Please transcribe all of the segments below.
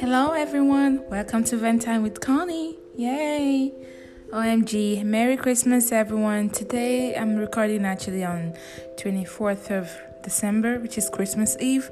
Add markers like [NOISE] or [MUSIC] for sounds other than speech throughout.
Hello, everyone. Welcome to Ventime with Connie. Yay! OMG. Merry Christmas, everyone. Today I'm recording actually on 24th of December, which is Christmas Eve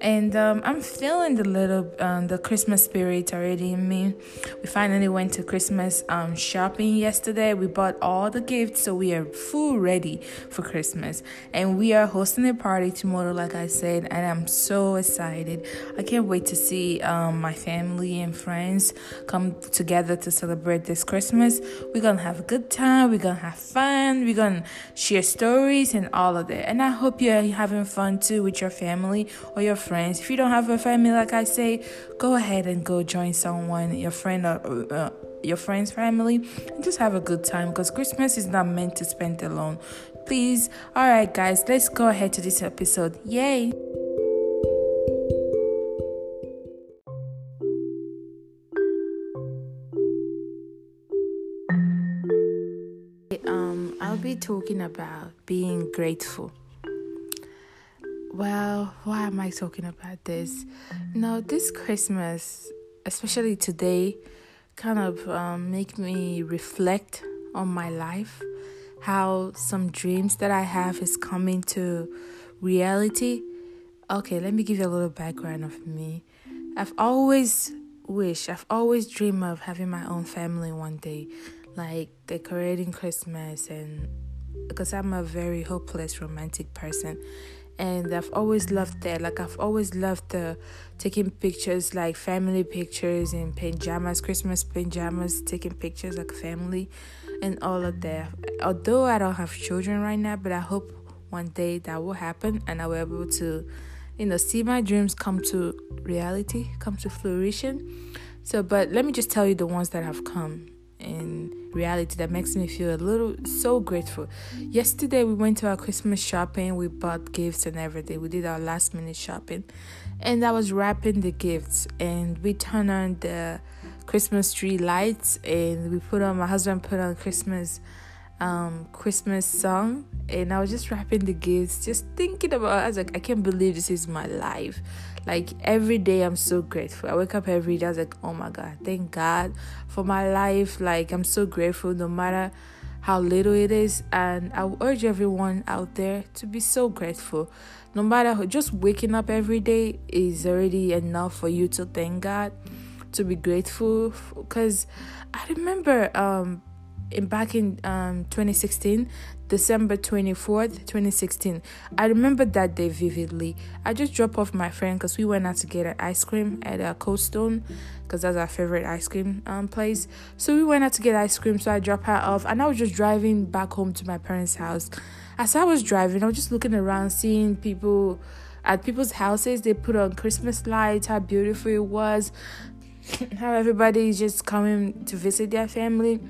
and um, I'm feeling the little um, the Christmas spirit already in me. We finally went to Christmas um, shopping yesterday. We bought all the gifts, so we are full ready for Christmas, and we are hosting a party tomorrow, like I said, and I'm so excited. I can't wait to see um, my family and friends come together to celebrate this Christmas. We're gonna have a good time. We're gonna have fun. We're gonna share stories and all of that. And I hope you're having fun too with your family or your friends friends. If you don't have a family, like I say, go ahead and go join someone, your friend or uh, your friend's family, and just have a good time because Christmas is not meant to spend alone. Please, all right, guys, let's go ahead to this episode. Yay! Um, I'll be talking about being grateful. Well, why am I talking about this? Now, this Christmas, especially today, kind of um, make me reflect on my life, how some dreams that I have is coming to reality. Okay, let me give you a little background of me. I've always wished, I've always dreamed of having my own family one day, like decorating Christmas and because I'm a very hopeless romantic person and I've always loved that. Like I've always loved the taking pictures, like family pictures in pajamas, Christmas pajamas, taking pictures like family, and all of that. Although I don't have children right now, but I hope one day that will happen, and I will be able to, you know, see my dreams come to reality, come to fruition. So, but let me just tell you the ones that have come in reality that makes me feel a little so grateful. Yesterday we went to our Christmas shopping, we bought gifts and everything. We did our last minute shopping. And I was wrapping the gifts and we turned on the Christmas tree lights and we put on my husband put on Christmas um Christmas song and I was just wrapping the gifts, just thinking about I was like, I can't believe this is my life. Like every day, I'm so grateful. I wake up every day, I was like, oh my God, thank God for my life. Like, I'm so grateful no matter how little it is. And I urge everyone out there to be so grateful. No matter just waking up every day is already enough for you to thank God, to be grateful. Because I remember um, in back in um 2016 december 24th 2016 i remember that day vividly. I just dropped off my friend because we went out to get an ice cream at a cold stone because that's our favorite ice cream um place. So we went out to get ice cream so i dropped her off and i was just driving back home to my parents house. As i was driving i was just looking around seeing people at people's houses. They put on christmas lights how beautiful it was. [COUGHS] How everybody is just coming to visit their family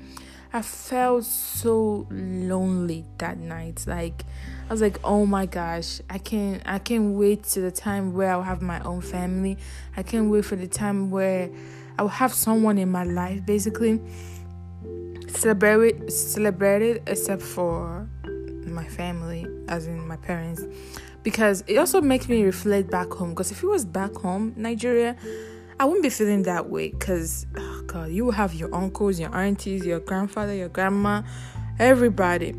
I felt so lonely that night. Like I was like, "Oh my gosh, I can't I can't wait to the time where I'll have my own family. I can't wait for the time where I'll have someone in my life basically celebrate celebrated except for my family as in my parents because it also makes me reflect back home because if it was back home Nigeria I wouldn't be feeling that way because, You have your uncles, your aunties, your grandfather, your grandma, everybody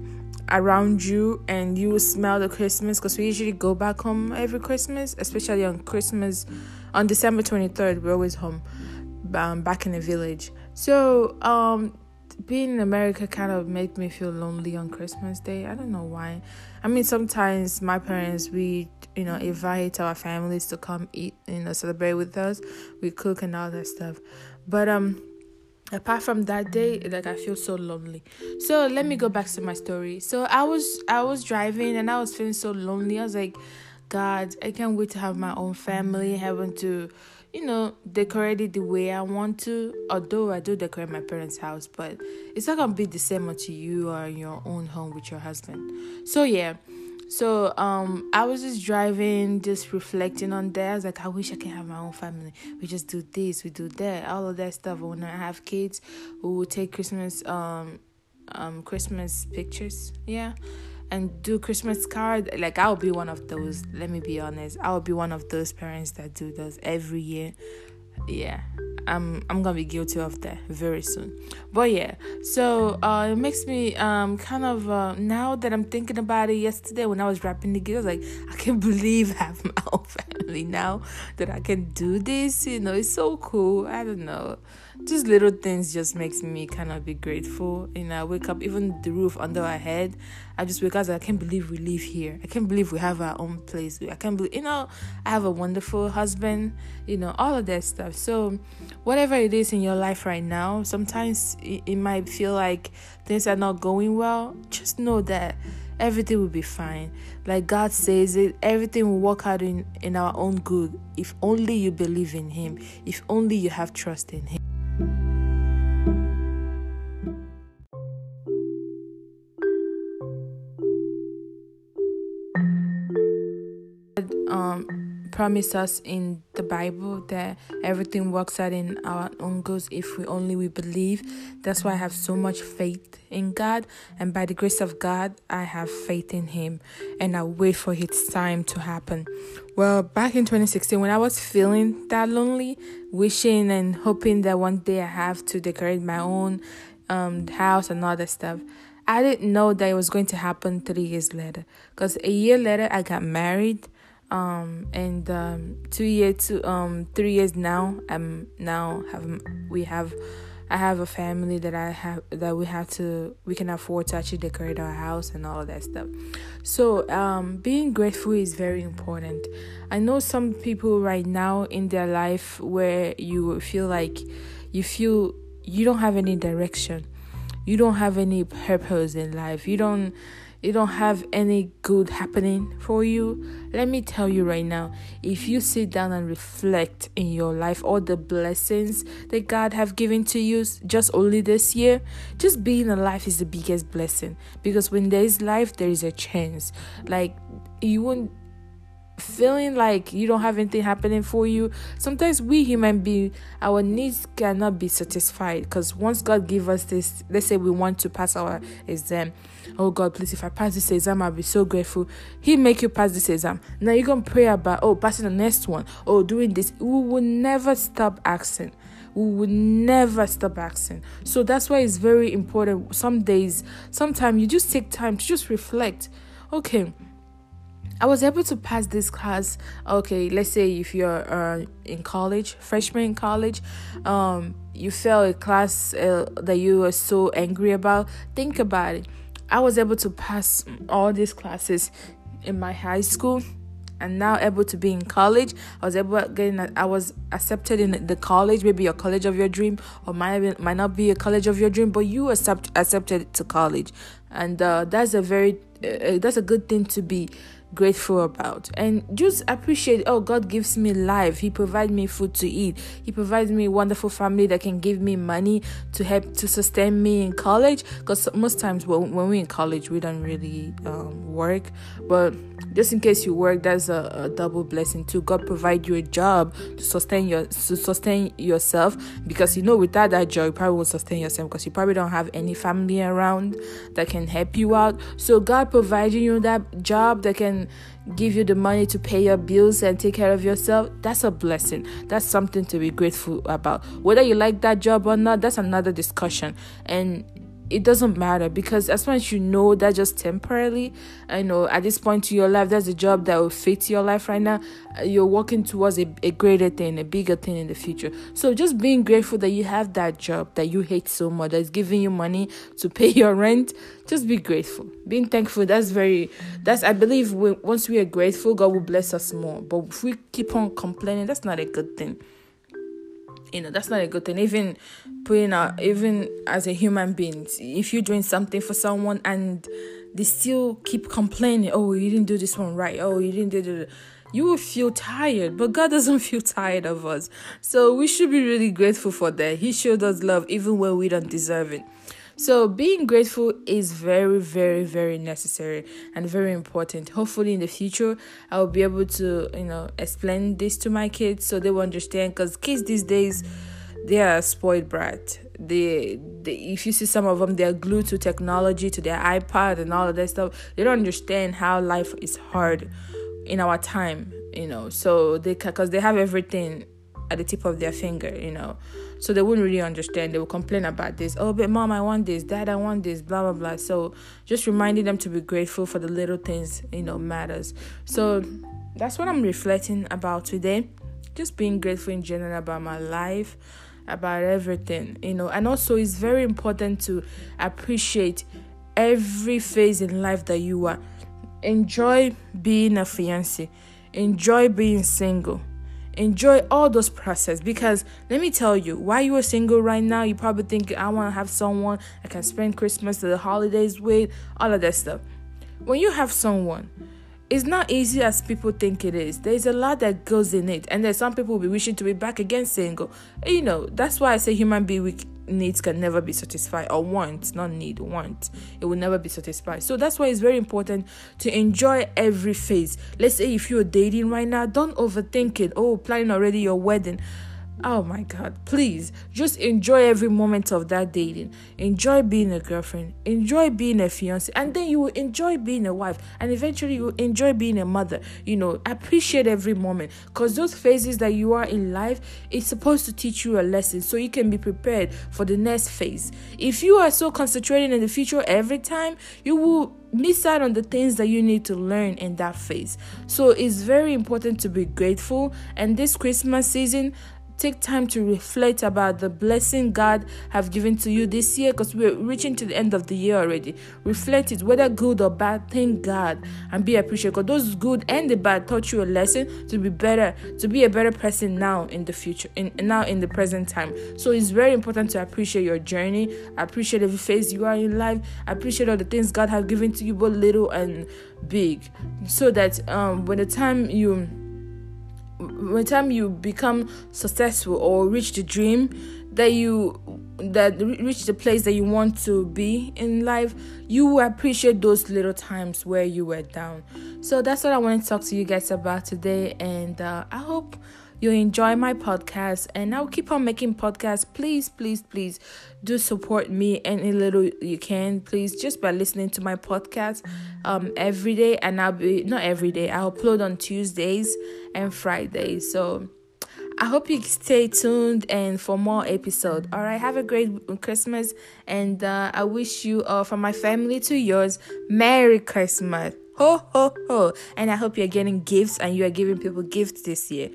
around you, and you will smell the Christmas because we usually go back home every Christmas, especially on Christmas, on December 23rd, we're always home, um, back in the village. So, um, being in America kind of made me feel lonely on Christmas Day. I don't know why. I mean, sometimes my parents, we you know invite our families to come eat you know celebrate with us we cook and all that stuff but um apart from that day like i feel so lonely. So let me go back to my story. So i was i was driving and i was feeling so lonely. I was like god i can't wait to have my own family. Having to you know decorate it the way i want to. Although i do decorate my parents house but it's not gonna be the same until you are in your own home with your husband. So yeah so um, I was just driving, just reflecting on that. I was like, I wish I can have my own family. We just do this, we do that, all of that stuff. When I have kids, we will take Christmas um um Christmas pictures, yeah, and do Christmas card. Like I'll be one of those. Let me be honest, I'll be one of those parents that do those every year. yeah I'm I'm gonna be guilty of that very soon. But yeah, so uh, it makes me um kind of uh, now that I'm thinking about it. Yesterday when I was wrapping the gears, like I can't [LAUGHS] believe I have my own family now that I can do this. You know, it's so cool. I don't know just little things just makes me kind of be grateful. You know, I wake up, even the roof under our head. I just wake up. I can't believe we live here. I can't believe we have our own place. I can't believe, you know, I have a wonderful husband. You know, all of that stuff. So, whatever it is in your life right now, sometimes it, it might feel like things are not going well. Just know that everything will be fine. Like God says it, everything will work out in, in our own good if only you believe in Him, if only you have trust in Him. Promise us in the Bible that everything works out in our own goods if we only we believe. That's why I have so much faith in God, and by the grace of God, I have faith in Him, and I wait for His time to happen. Well, back in 2016, when I was feeling that lonely, wishing and hoping that one day I have to decorate my own um, house and all that stuff. I didn't know that it was going to happen three years later. Because a year later, I got married um and um two years to um three years now i'm now have we have i have a family that i have that we have to we can afford to actually decorate our house and all of that stuff. So um being grateful is very important. I know some people right now in their life where you feel like you feel you don't have any direction. You don't have any purpose in life. You don't you don't have any good happening for you, let me tell you right now, if you sit down and reflect in your life all the blessings that God have given to you just only this year, just being alive is the biggest blessing because when there is life, there is a chance. Like you won't feeling like you don't have anything happening for you sometimes we human being our needs cannot be satisfied because once god give us this let's say we want to pass our exam oh god please if i pass this exam i'll be so grateful he make you pass this exam now you're gonna pray about oh passing the next one oh doing this we will never stop asking we will never stop asking. So that's why it's very important. Some days, sometimes you just take time to just reflect. Okay, I was able to pass this class. Okay, let's say if you're uh, in college, freshman in college, um, you failed a class uh, that you were so angry about. Think about it. I was able to pass all these classes in my high school and now able to be in college. I was able getting I was accepted in the college, maybe a college of your dream, or might might not be a college of your dream, but you accept accepted to college, and uh, that's a very uh, that's a good thing to be grateful about. And just appreciate oh god gives me life. He provides me food to eat. He provides me wonderful family that can give me money to help to sustain me in college. Because most times when, when we're in college we don't really um, work. But just in case you work that's a, a, double blessing too god provide you a job to sustain your to sustain yourself because you know without that job you probably won't sustain yourself because you probably don't have any family around that can help you out so god providing you that job that can give you the money to pay your bills and take care of yourself, that's a blessing. That's something to be grateful about. Whether you like that job or not, that's another discussion. And it doesn't matter because as long as you know that just temporarily, I know at this point in your life, that's a job that will fit your life right now. Uh, you're working towards a, a greater thing, a bigger thing in the future. So just being grateful that you have that job that you hate so much, that's giving you money to pay [LAUGHS] your rent. Just be grateful. Being thankful, that's very, that's, I believe we, once we are grateful, God will bless us more. But if we keep on complaining, that's not a good thing you know that's not a good thing even putting out even as a human being if you're doing something for someone and they still keep complaining oh you didn't do this one right oh you didn't do the you will feel tired, but God doesn't [LAUGHS] feel tired of us. So we should be really grateful for that. He showed us love even when we don't deserve it. So, being grateful is very, very, very necessary and very important. Hopefully, in the future, I will be able to, you know, explain this to my kids so they will understand. Because kids these days, they are spoiled brat. They, they, if you see some of them, they are glued to technology, to their iPad, and all of that stuff. They don't understand how life is hard in our time, you know. So they, because they have everything at the tip of their finger, you know. So they wouldn't really understand. They would complain about this. Oh, but mom, I want this. Dad, I want this. Blah blah blah. So just reminding them to be grateful for the little things, you know, matters. So that's what I'm reflecting about today. Just being grateful in general about my life, about everything, you know. And also, it's very important to appreciate every phase in life that you are. Enjoy being a fiance. Enjoy being single enjoy all those process. Because let me tell you why you are single right now you probably think i want to have someone i can spend christmas the holidays with all of that stuff. When you have someone it's not easy as people think it is. There's a lot that goes in it and there's some people will be wishing to be back again single. You know that's why i say human being needs can never be satisfied or wants not need want it will never be satisfied. So that's why it's very important to enjoy every phase. Let's say if you're dating right now don't overthink it. Oh planning already your wedding Oh my God, please just enjoy every moment of that dating. Enjoy being a girlfriend, enjoy being a fiance, and then you will enjoy being a wife, and eventually you will enjoy being a mother. You know, appreciate every moment because those phases that you are in life, it's supposed to teach you a lesson so you can be prepared for the next phase. If you are so concentrating in the future every time, you will miss out on the things that you need to learn in that phase. So it's very important to be grateful. And this Christmas season, take time to reflect about the blessing God have given to you this year because we're reaching to the end of the year already. Reflect it, whether good or bad, thank God and be appreciative because those good and the bad taught you a lesson to be better, to be a better person now in the future, in now in the present time. So it's very important to appreciate your journey, appreciate every phase you are in life, appreciate all the things God have given to you, both little and big, so that um when the time you by the time you become successful or reach the dream that you that reach the place that you want to be in life you will appreciate those little times where you were down. So that's what i want to talk to you guys about today and uh, i hope you enjoy my podcast and I'll keep on making podcasts. Please, please, please do support me any little you can. Please just by listening to my podcast um every day and I'll be not every day. I'll upload on Tuesdays and Fridays. So I hope you stay tuned and for more episode. All right, have a great Christmas and uh, I wish you uh, from my family to yours Merry Christmas. Ho ho ho. And I hope you're getting gifts and you are giving people gifts this year.